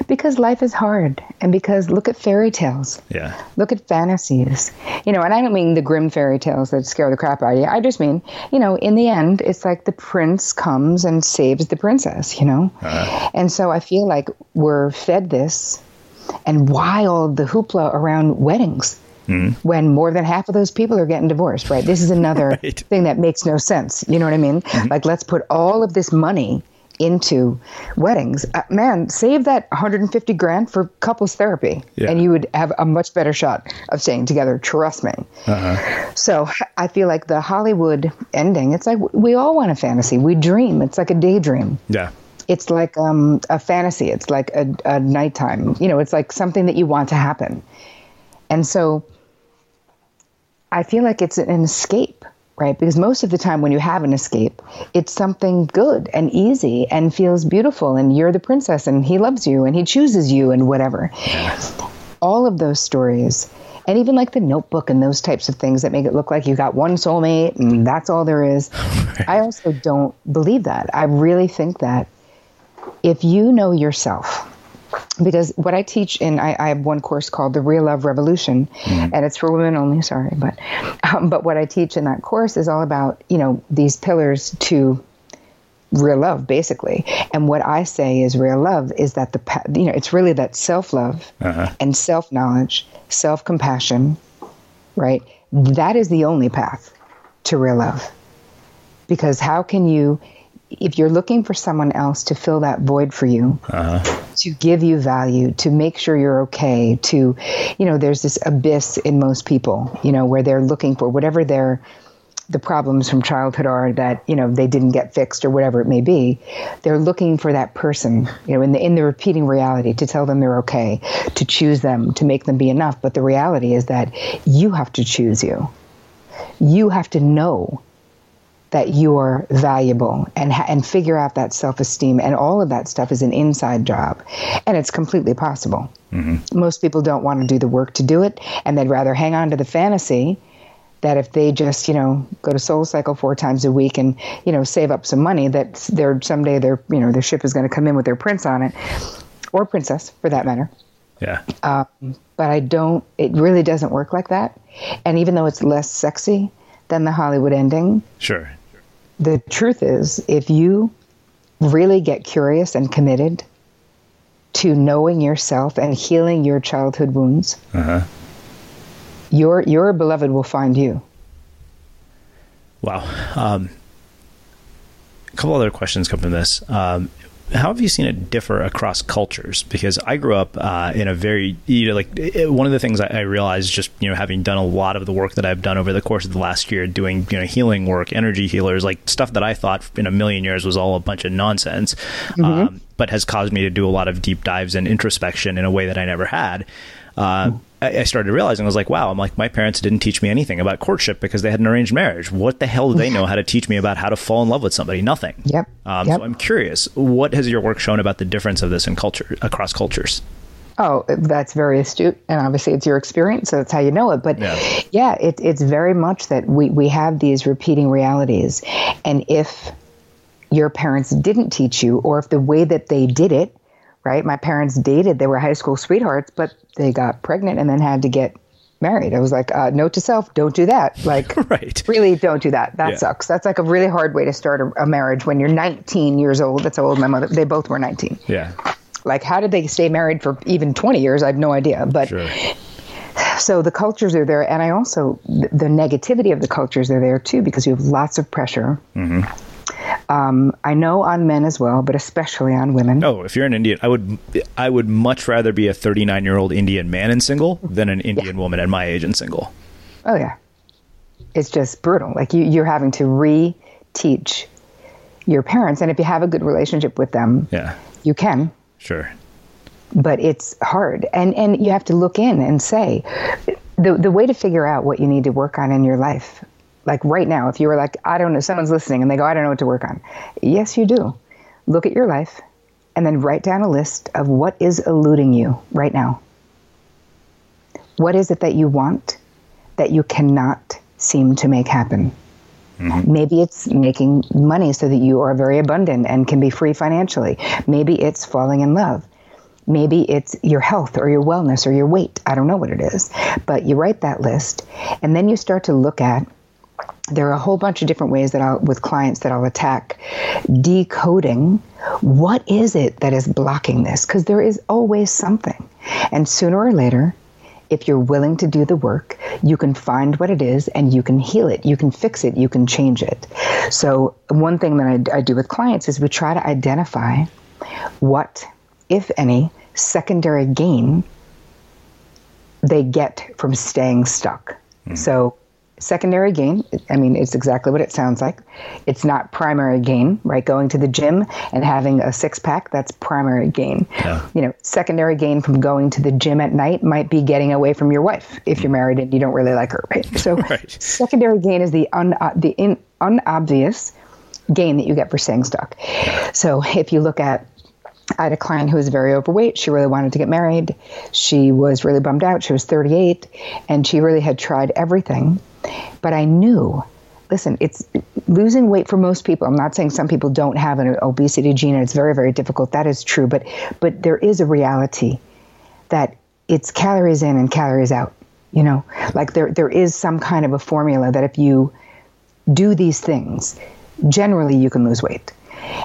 Because life is hard, and because look at fairy tales. Yeah. Look at fantasies. You know, and I don't mean the Grimm fairy tales that scare the crap out of you. I just mean, you know, in the end, it's like the prince comes and saves the princess. You know, uh and so I feel like we're fed this, and why all the hoopla around weddings? Mm-hmm. when more than half of those people are getting divorced, right? This is another right. thing that makes no sense. You know what I mean? Mm-hmm. Like, let's put all of this money into weddings, uh, man, save that 150 grand for couples therapy, yeah. and you would have a much better shot of staying together. Trust me. Uh-huh. So I feel like the Hollywood ending. It's like we all want a fantasy. We dream. It's like a daydream. Yeah. It's like um, a fantasy. It's like a, a nighttime. You know, it's like something that you want to happen, and so I feel like it's an escape right? Because most of the time when you have an escape, it's something good and easy and feels beautiful, and you're the princess, and he loves you, and he chooses you, and whatever. All of those stories, and even like the notebook and those types of things that make it look like you got one soulmate and that's all there is. I also don't believe that. I really think that if you know yourself, because what I teach in I, I, have one course called the Real Love Revolution, mm-hmm. and it's for women only. Sorry, but um, but what I teach in that course is all about you know these pillars to real love, basically. And what I say is real love is that the you know it's really that self love uh-huh. and self knowledge, self compassion, right? That is the only path to real love. Because how can you if you're looking for someone else to fill that void for you, uh-huh. to give you value, to make sure you're okay, to, you know, there's this abyss in most people, you know, where they're looking for whatever their the problems from childhood are that you know they didn't get fixed or whatever it may be they're looking for that person you know in the in the repeating reality to tell them they're okay to choose them to make them be enough but the reality is that you have to choose you you have to know that you're valuable and and figure out that self-esteem and all of that stuff is an inside job. And it's completely possible. Mm-hmm. most people don't want to do the work to do it and they'd rather hang on to the fantasy that if they just you know go to SoulCycle four times a week and you know save up some money that they're someday their you know their ship is going to come in with their prince on it or princess for that matter. Yeah. Um, but i don't it really doesn't work like that. And even though it's less sexy than the hollywood ending sure the truth is, if you really get curious and committed to knowing yourself and healing your childhood wounds, uh-huh. your your beloved will find you. Wow. Um, a couple other questions come from this. Um, how have you seen it differ across cultures? Because I grew up uh, in a very, you know, like it, one of the things I, I, realized just, you know, having done a lot of the work that I've done over the course of the last year, doing, you know, healing work, energy healers, like stuff that I thought in a million years was all a bunch of nonsense, mm-hmm. um, but has caused me to do a lot of deep dives and introspection in a way that I never had. Uh, mm-hmm I, I started realizing I was like, wow, I'm like my parents didn't teach me anything about courtship because they had an arranged marriage. What the hell do they know how to teach me about how to fall in love with somebody? Nothing. Yep. Um, yep. So I'm curious, what has your work shown about the difference of this in culture across cultures? Oh, that's very astute, and obviously it's your experience, so that's how you know it. But yeah, yeah it, it's very much that we we have these repeating realities, and if your parents didn't teach you, or if the way that they did it, right? My parents dated; they were high school sweethearts, but they got pregnant and then had to get married. I was like, uh, note to self, don't do that. Like, right. really don't do that. That Yeah. sucks. That's like a really hard way to start a, a marriage when you're 19 years old. That's how old my mother, they both were 19. Yeah. Like, how did they stay married for even 20 years? I have no idea. But so the cultures are there. And I also, the, the negativity of the cultures are there too, because you have lots of pressure. hmm Um, I know on men as well, but especially on women. Oh, if you're an Indian, I would I would much rather be a 39 year old Indian man and single than an Indian woman at my age and single. Oh yeah, it's just brutal. Like you, you're having to re-teach your parents, and if you have a good relationship with them, Yeah. you can. Sure. But it's hard, and and you have to look in and say, the the way to figure out what you need to work on in your life, like right now, if you were like, I don't know, someone's listening and they go, I don't know what to work on. Yes, you do. Look at your life, and then write down a list of what is eluding you right now. What is it that you want that you cannot seem to make happen? Mm-hmm. Maybe it's making money so that you are very abundant and can be free financially. Maybe it's falling in love. Maybe it's your health or your wellness or your weight. I don't know what it is. But you write that list and then you start to look at there are a whole bunch of different ways that I'll with clients that I'll attack decoding what is it that is blocking this because there is always something. And sooner or later if you're willing to do the work, you can find what it is and you can heal it, you can fix it, you can change it. So, one thing that I, I do with clients is we try to identify what, if any, secondary gain they get from staying stuck. Mm-hmm. So, secondary gain, I mean, it's exactly what it sounds like. It's not primary gain, right? Going to the gym and having a six pack, that's primary gain. You know, secondary gain from going to the gym at night might be getting away from your wife if you're married and you don't really like her, right? So, secondary gain is the, un, uh, the in, unobvious gain that you get for staying stuck. So, if you look at I had a client who was very overweight. She really wanted to get married. She was really bummed out. She was 38 and she really had tried everything. But I knew, listen, it's losing weight for most people. I'm not saying some people don't have an obesity gene and it's very, very difficult. That is true. But, but there is a reality that it's calories in and calories out. You know, like there, there is some kind of a formula that if you do these things, generally you can lose weight.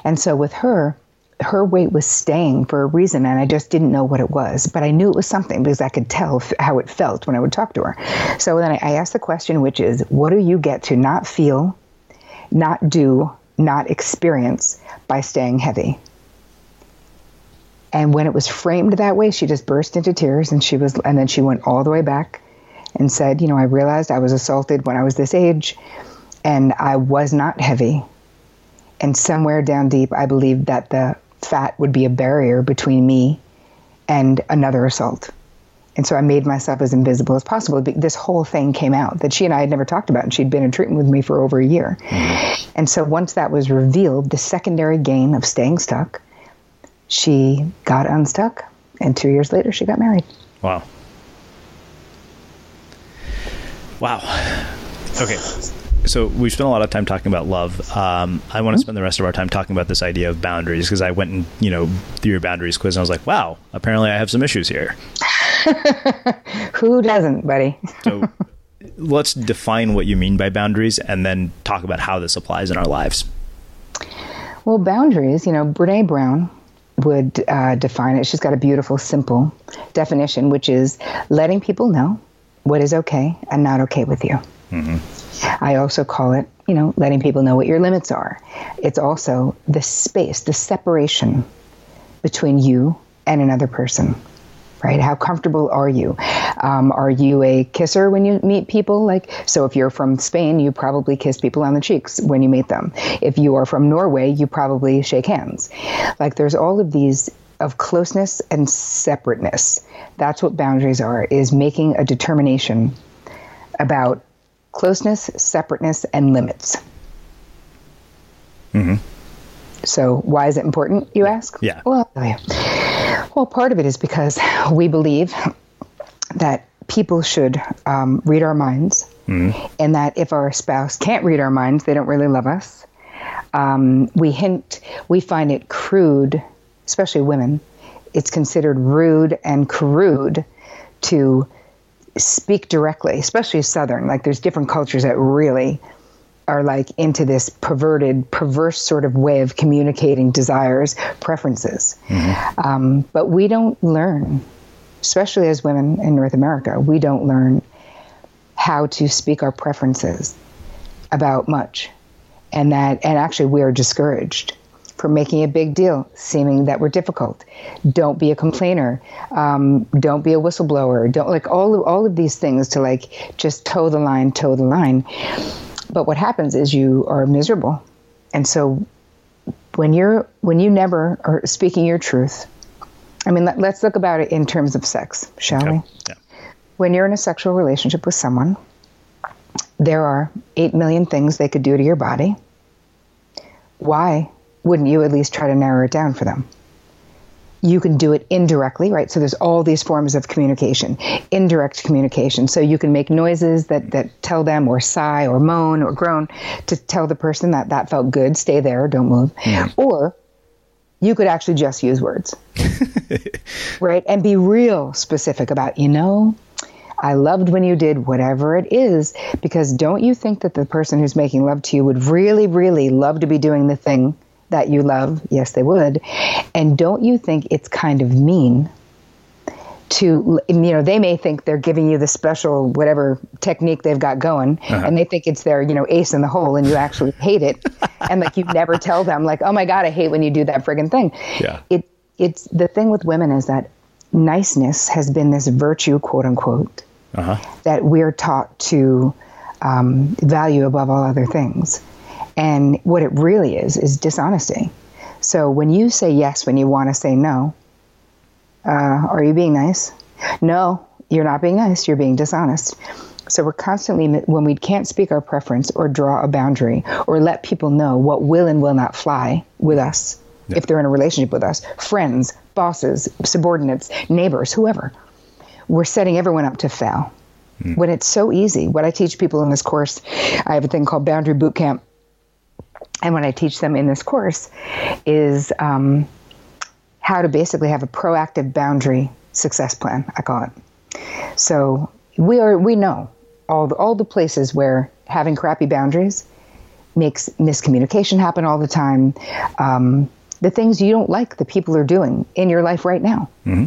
And so with her, her weight was staying for a reason, and I just didn't know what it was. But I knew it was something because I could tell f- how it felt when I would talk to her. So then I, I asked the question, which is, what do you get to not feel, not do, not experience by staying heavy? And when it was framed that way, she just burst into tears, and she was, and then she went all the way back and said, you know, I realized I was assaulted when I was this age, and I was not heavy. And somewhere down deep, I believed that the fat would be a barrier between me and another assault. And so I made myself as invisible as possible. This whole thing came out that she and I had never talked about, and she'd been in treatment with me for over a year. Mm-hmm. And so once that was revealed, the secondary gain of staying stuck, she got unstuck. And two years later, she got married. Wow. Wow. Okay. So we've spent a lot of time talking about love. Um, I want to spend the rest of our time talking about this idea of boundaries because I went and you know through your boundaries quiz and I was like, wow, apparently I have some issues here. Who doesn't, buddy? So let's define what you mean by boundaries and then talk about how this applies in our lives. Well, boundaries, you know, Brene Brown would uh, define it. She's got a beautiful, simple definition, which is letting people know what is okay and not okay with you. I also call it, you know, letting people know what your limits are. It's also the space, the separation between you and another person. Right? How comfortable are you? Um, are you a kisser when you meet people? Like, so if you're from Spain, you probably kiss people on the cheeks when you meet them. If you are from Norway, you probably shake hands. Like, there's all of these of closeness and separateness. That's what boundaries are, is making a determination about closeness, separateness, and limits. Mm-hmm. So, why is it important, you ask? Yeah. Well, well, part of it is because we believe that people should um, read our minds, mm-hmm. and that if our spouse can't read our minds, they don't really love us. Um, we hint, we find it crude, especially women. It's considered rude and crude to speak directly, especially Southern. Like there's different cultures that really are like into this perverted, perverse sort of way of communicating desires, preferences. Mm-hmm. Um, but we don't learn, especially as women in North America, we don't learn how to speak our preferences about much. And that, and actually, we are discouraged from making a big deal, seeming that we're difficult. Don't be a complainer. Um, don't be a whistleblower. Don't like all of, all of these things to like just toe the line, toe the line. But what happens is you are miserable, and so when you're when you never are speaking your truth. I mean, let, us look about it in terms of sex, shall okay. we? Yeah. When you're in a sexual relationship with someone, there are 8 million things they could do to your body. Why wouldn't you at least try to narrow it down for them? You can do it indirectly, right? So there's all these forms of communication, indirect communication. So you can make noises that, that tell them or sigh or moan or groan to tell the person that that felt good, stay there, don't move. Mm. Or you could actually just use words, right? And be real specific about, you know, I loved when you did whatever it is, because don't you think that the person who's making love to you would really, really love to be doing the thing that you love? Yes, they would. And don't you think it's kind of mean to, you know, they may think they're giving you the special whatever technique they've got going, Uh-huh. and they think it's their, you know, ace in the hole, and you actually hate it. and like you never tell them, like, oh my God, I hate when you do that friggin' thing. Yeah. It, it's the thing with women is that niceness has been this virtue, quote unquote, Uh-huh. that we're taught to um, value above all other things. And what it really is, is dishonesty. So when you say yes when you want to say no, uh, are you being nice? No, you're not being nice, you're being dishonest. So we're constantly, when we can't speak our preference or draw a boundary or let people know what will and will not fly with us if they're in a relationship with us, friends, bosses, subordinates, neighbors, whoever, we're setting everyone up to fail. When it's so easy, what I teach people in this course, I have a thing called Boundary Boot Camp. And what I teach them in this course is um, how to basically have a proactive boundary success plan, I call it. So we are we know all the, all the places where having crappy boundaries makes miscommunication happen all the time. Um, the things you don't like the people are doing in your life right now. Mm-hmm.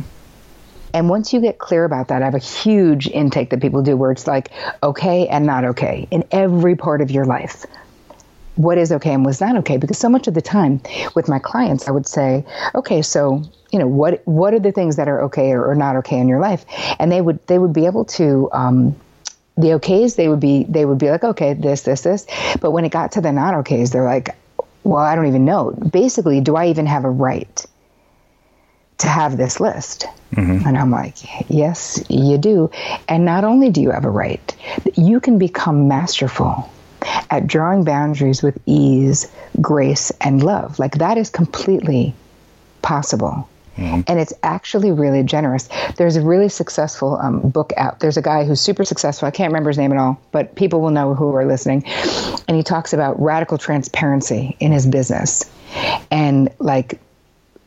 And once you get clear about that, I have a huge intake that people do where it's like okay and not okay in every part of your life. What is okay and what's not okay? Because so much of the time with my clients, I would say, okay, so you know what what are the things that are okay or, or not okay in your life, and they would they would be able to. Um, the okays they would be they would be like okay this this this but when it got to the not okays they're like well i don't even know basically do i even have a right to have this list Mm-hmm. and i'm like yes you do and not only do you have a right you can become masterful at drawing boundaries with ease grace and love like that is completely possible and it's actually really generous. There's a really successful um, book out. There's a guy who's super successful. I can't remember his name at all, but people will know who are listening. And he talks about radical transparency in his business, and like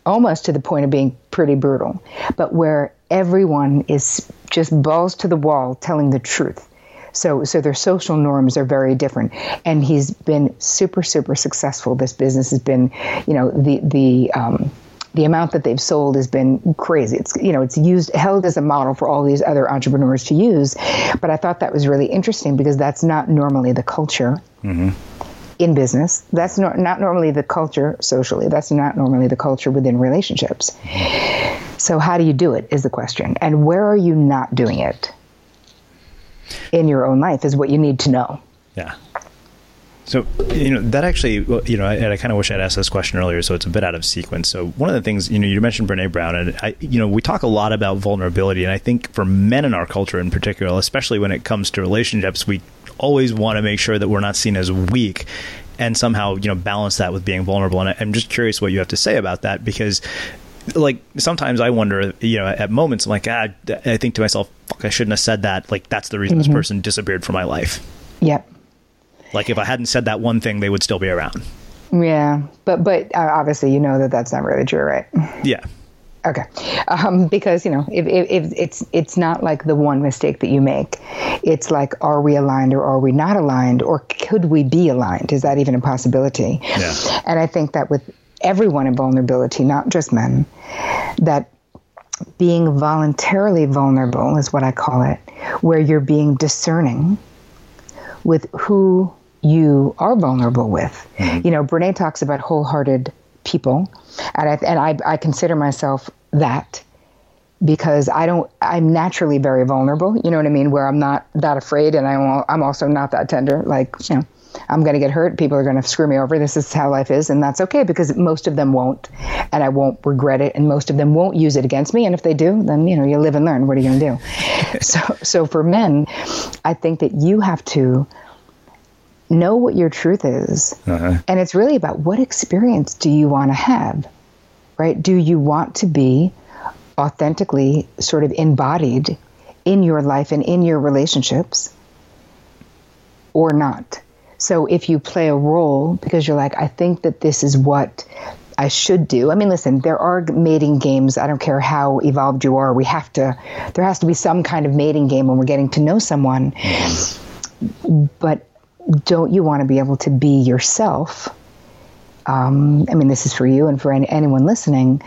almost to the point of being pretty brutal, but where everyone is just balls to the wall telling the truth. So, so their social norms are very different, and he's been super, super successful. This business has been, you know, the the um, the amount that they've sold has been crazy. It's you know it's used held as a model for all these other entrepreneurs to use. But I thought that was really interesting because that's not normally the culture Mm-hmm. in business. That's not not normally the culture socially. That's not normally the culture within relationships. So how do you do it is the question. And where are you not doing it in your own life is what you need to know. Yeah. So, you know, that actually, you know, and I kind of wish I'd asked this question earlier, so it's a bit out of sequence. So, one of the things, you know, you mentioned Brene Brown, and I, you know, we talk a lot about vulnerability, and I think for men in our culture in particular, especially when it comes to relationships, we always want to make sure that we're not seen as weak and somehow, you know, balance that with being vulnerable. And I'm just curious what you have to say about that because like sometimes I wonder, you know, at moments I'm like, ah, I think to myself, fuck, I shouldn't have said that. Like that's the reason mm-hmm. this person disappeared from my life. Yep. Like if I hadn't said that one thing, they would still be around. Yeah, but but uh, obviously you know that that's not really true, right? Yeah. Okay, um, because you know if, if, if, it's it's not like the one mistake that you make, it's like are we aligned or are we not aligned or could we be aligned? Is that even a possibility? Yeah. And I think that with everyone in vulnerability, not just men, that being voluntarily vulnerable is what I call it, where you're being discerning with who you are vulnerable with. Mm-hmm. You know, Brene talks about wholehearted people, and I, and I, I consider myself that because I don't, I'm naturally very vulnerable. You know what I mean? Where I'm not that afraid, and I'm, I'm also not that tender. Like, you know, I'm going to get hurt. People are going to screw me over. This is how life is, and that's okay because most of them won't, and I won't regret it, and most of them won't use it against me. And if they do, then you know, you live and learn. What are you going to do? so, so for men, I think that you have to know what your truth is, uh-huh. and it's really about what experience do you want to have, right? Do you want to be authentically sort of embodied in your life and in your relationships, or not? So if you play a role because you're like, I think that this is what I should do. I mean, listen, there are mating games. I don't care how evolved you are. We have to, there has to be some kind of mating game when we're getting to know someone. But don't you want to be able to be yourself? Um, I mean, this is for you and for any, anyone listening.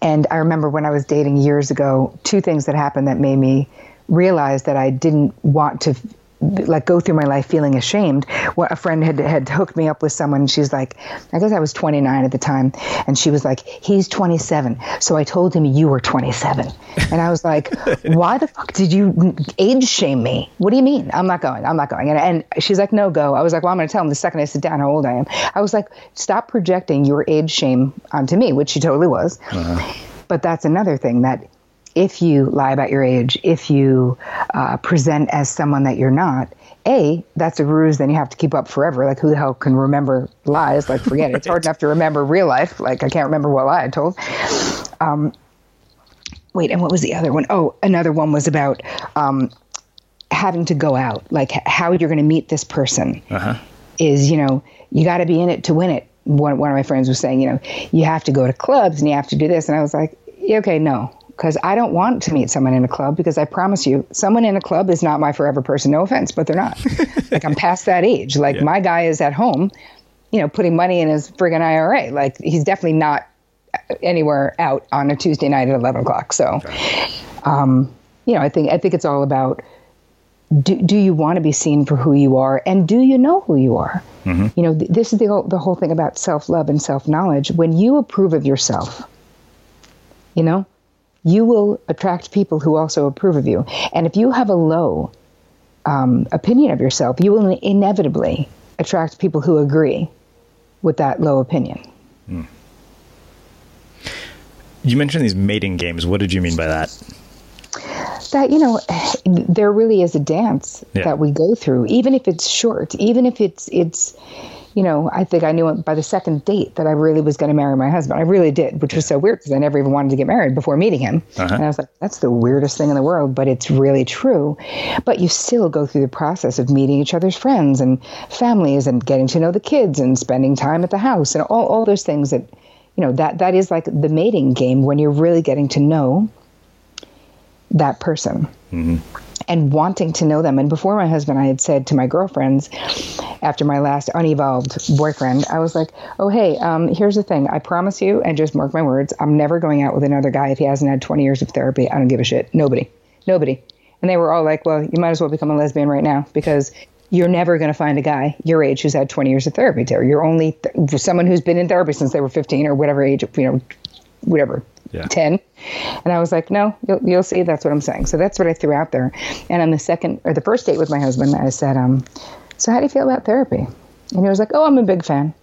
And I remember when I was dating years ago, two things that happened that made me realize that I didn't want to like go through my life feeling ashamed. Well, a friend had had hooked me up with someone. she's like, I guess I was 29 at the time, and she was like, he's 27. So I told him you were 27, and I was like, why the fuck did you age shame me? What do you mean? I'm not going. I'm not going. And, and she's like, no, go. I was like, well, I'm going to tell him the second I sit down how old I am. I was like, stop projecting your age shame onto me, which she totally was. Uh-huh. But that's another thing that if you lie about your age, if you uh, present as someone that you're not, a that's a ruse then you have to keep up forever. Like who the hell can remember lies? Like forget it. It's hard enough to remember real life. Like i can't remember what lie i told. Um, wait and what was the other one? Oh, another one was about um, having to go out. Like how you're going to meet this person uh-huh. is you know you got to be in it to win it. One, one of my friends was saying you know you have to go to clubs and you have to do this. And i was like okay no because I don't want to meet someone in a club because I promise you, someone in a club is not my forever person. No offense, but they're not. like I'm past that age. Like yeah. my guy is at home, you know, putting money in his friggin' IRA. Like he's definitely not anywhere out on a Tuesday night at 11 o'clock. So, um, you know, I think I think it's all about do, do you want to be seen for who you are and do you know who you are? Mm-hmm. You know, th- this is the the whole thing about self love and self knowledge. When you approve of yourself, you know, you will attract people who also approve of you. And if you have a low um, opinion of yourself, you will inevitably attract people who agree with that low opinion. Hmm. You mentioned these mating games. What did you mean by that? That, you know, there really is a dance yeah. that we go through, even if it's short, even if it's, it's, you know, I think I knew by the second date that I really was going to marry my husband. I really did, which was so weird because I never even wanted to get married before meeting him. Uh-huh. And I was like, that's the weirdest thing in the world, but it's really true. But you still go through the process of meeting each other's friends and families and getting to know the kids and spending time at the house and all, all those things that, you know, that, that is like the mating game when you're really getting to know that person. Mm-hmm and wanting to know them. And before my husband, I had said to my girlfriends after my last unevolved boyfriend, I was like, oh, hey, um, here's the thing. I promise you, and just mark my words, I'm never going out with another guy if he hasn't had 20 years of therapy. I don't give a shit. Nobody. Nobody. And they were all like, well, you might as well become a lesbian right now because you're never going to find a guy your age who's had 20 years of therapy, Terri. You're only th- someone who's been in therapy since they were 15 or whatever age, you know, whatever, yeah. 10. And I was like, no, you'll, you'll see. That's what I'm saying. So that's what I threw out there. And on the second or the first date with my husband, I said, um, So, how do you feel about therapy? And he was like, Oh, I'm a big fan.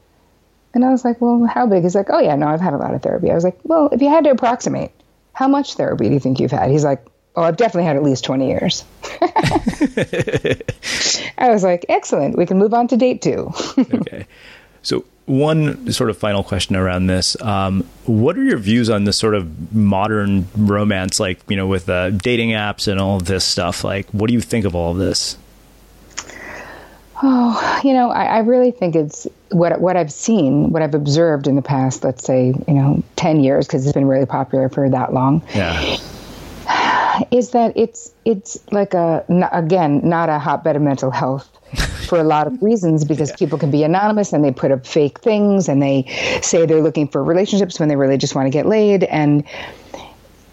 And I was like, Well, how big? He's like, Oh, yeah, no, I've had a lot of therapy. I was like, Well, if you had to approximate, how much therapy do you think you've had? He's like, Oh, I've definitely had at least 20 years. I was like, Excellent. We can move on to date two. okay. So, one sort of final question around this. Um, what are your views on this sort of modern romance, like, you know, with uh, dating apps and all of this stuff? Like, what do you think of all of this? Oh, you know, I, I really think it's what what I've seen, what I've observed in the past, let's say, you know, 10 years, because it's been really popular for that long. Yeah. Is that it's it's like a again not a hotbed of mental health for a lot of reasons because yeah. people can be anonymous and they put up fake things and they say they're looking for relationships when they really just want to get laid. And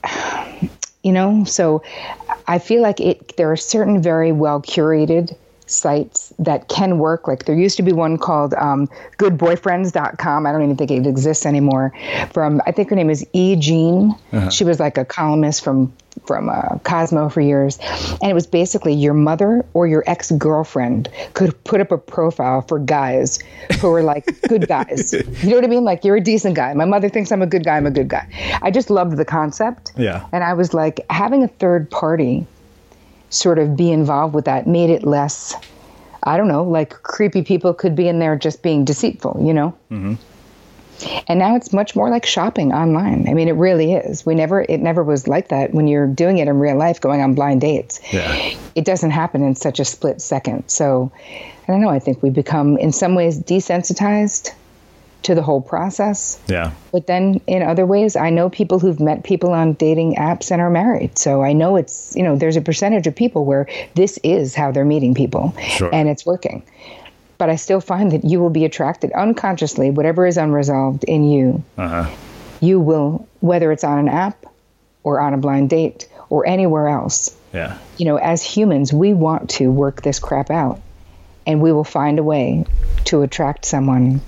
you know so i feel like it there are certain very well curated sites that can work. Like there used to be one called um, goodboyfriends.com i don't even think it exists anymore. From i think her name is e jean. Uh-huh. she was like a columnist from from uh, Cosmo for years, and it was basically your mother or your ex girlfriend could put up a profile for guys who were like good guys. You know what I mean? Like you're a decent guy. My mother thinks I'm a good guy. I'm a good guy. I just loved the concept. Yeah. And I was like, having a third party sort of be involved with that made it less. I don't know, like creepy people could be in there just being deceitful, you know? Mm-hmm. And now it's much more like shopping online. I mean, it really is. We never, it never was like that when you're doing it in real life, going on blind dates. Yeah. It doesn't happen in such a split second. So, I don't know. I think we become, in some ways, desensitized to the whole process. Yeah. But then in other ways, I know people who've met people on dating apps and are married. So I know it's, you know, there's a percentage of people where this is how they're meeting people sure. and it's working but I still find that you will be attracted unconsciously, whatever is unresolved in you, uh-huh. you will, whether it's on an app or on a blind date or anywhere else. Yeah. You know, as humans, we want to work this crap out, and we will find a way to attract someone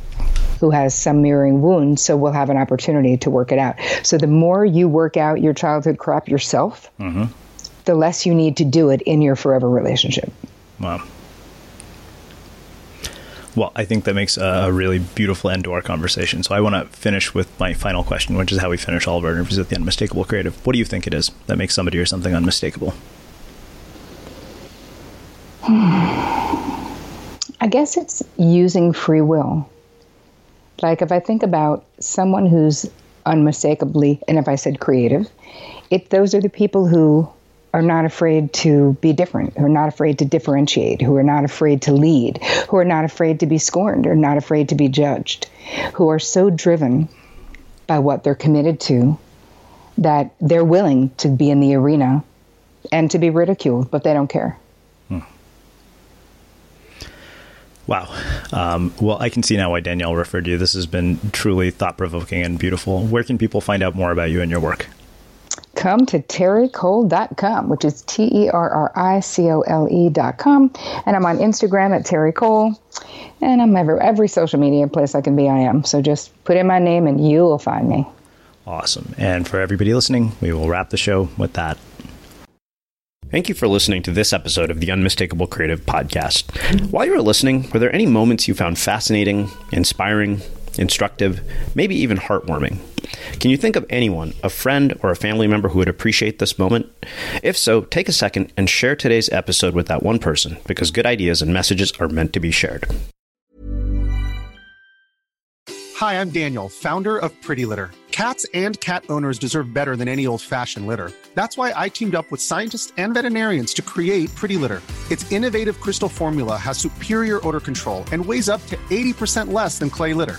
who has some mirroring wound, so we'll have an opportunity to work it out. So the more you work out your childhood crap yourself, mm-hmm. the less you need to do it in your forever relationship. Wow. Well, I think that makes a, really beautiful end to our conversation. So I want to finish with my final question, which is how we finish all of our interviews at the Unmistakable Creative. What do you think it is that makes somebody or something unmistakable? I guess it's using free will. Like if I think about someone who's unmistakably, and if I said creative, it those are the people who are not afraid to be different, who are not afraid to differentiate, who are not afraid to lead, who are not afraid to be scorned or not afraid to be judged, who are so driven by what they're committed to that they're willing to be in the arena and to be ridiculed, but they don't care. Hmm. Wow. Um, well, I can see now why Danielle referred to you. This has been truly thought provoking and beautiful. Where can people find out more about you and your work? Come to terricole.com, which is T E R R I C O L E.com. And I'm on Instagram at Terri Cole. And I'm every, every social media place I can be, I am. So just put in my name and you will find me. Awesome. And for everybody listening, we will wrap the show with that. Thank you for listening to this episode of the Unmistakable Creative Podcast. While you were listening, were there any moments you found fascinating, inspiring, instructive, maybe even heartwarming? Can you think of anyone, a friend or a family member who would appreciate this moment? If so, take a second and share today's episode with that one person because good ideas and messages are meant to be shared. Hi, I'm Daniel, founder of Pretty Litter. Cats and cat owners deserve better than any old fashioned litter. That's why I teamed up with scientists and veterinarians to create Pretty Litter. Its innovative crystal formula has superior odor control and weighs up to 80% less than clay litter.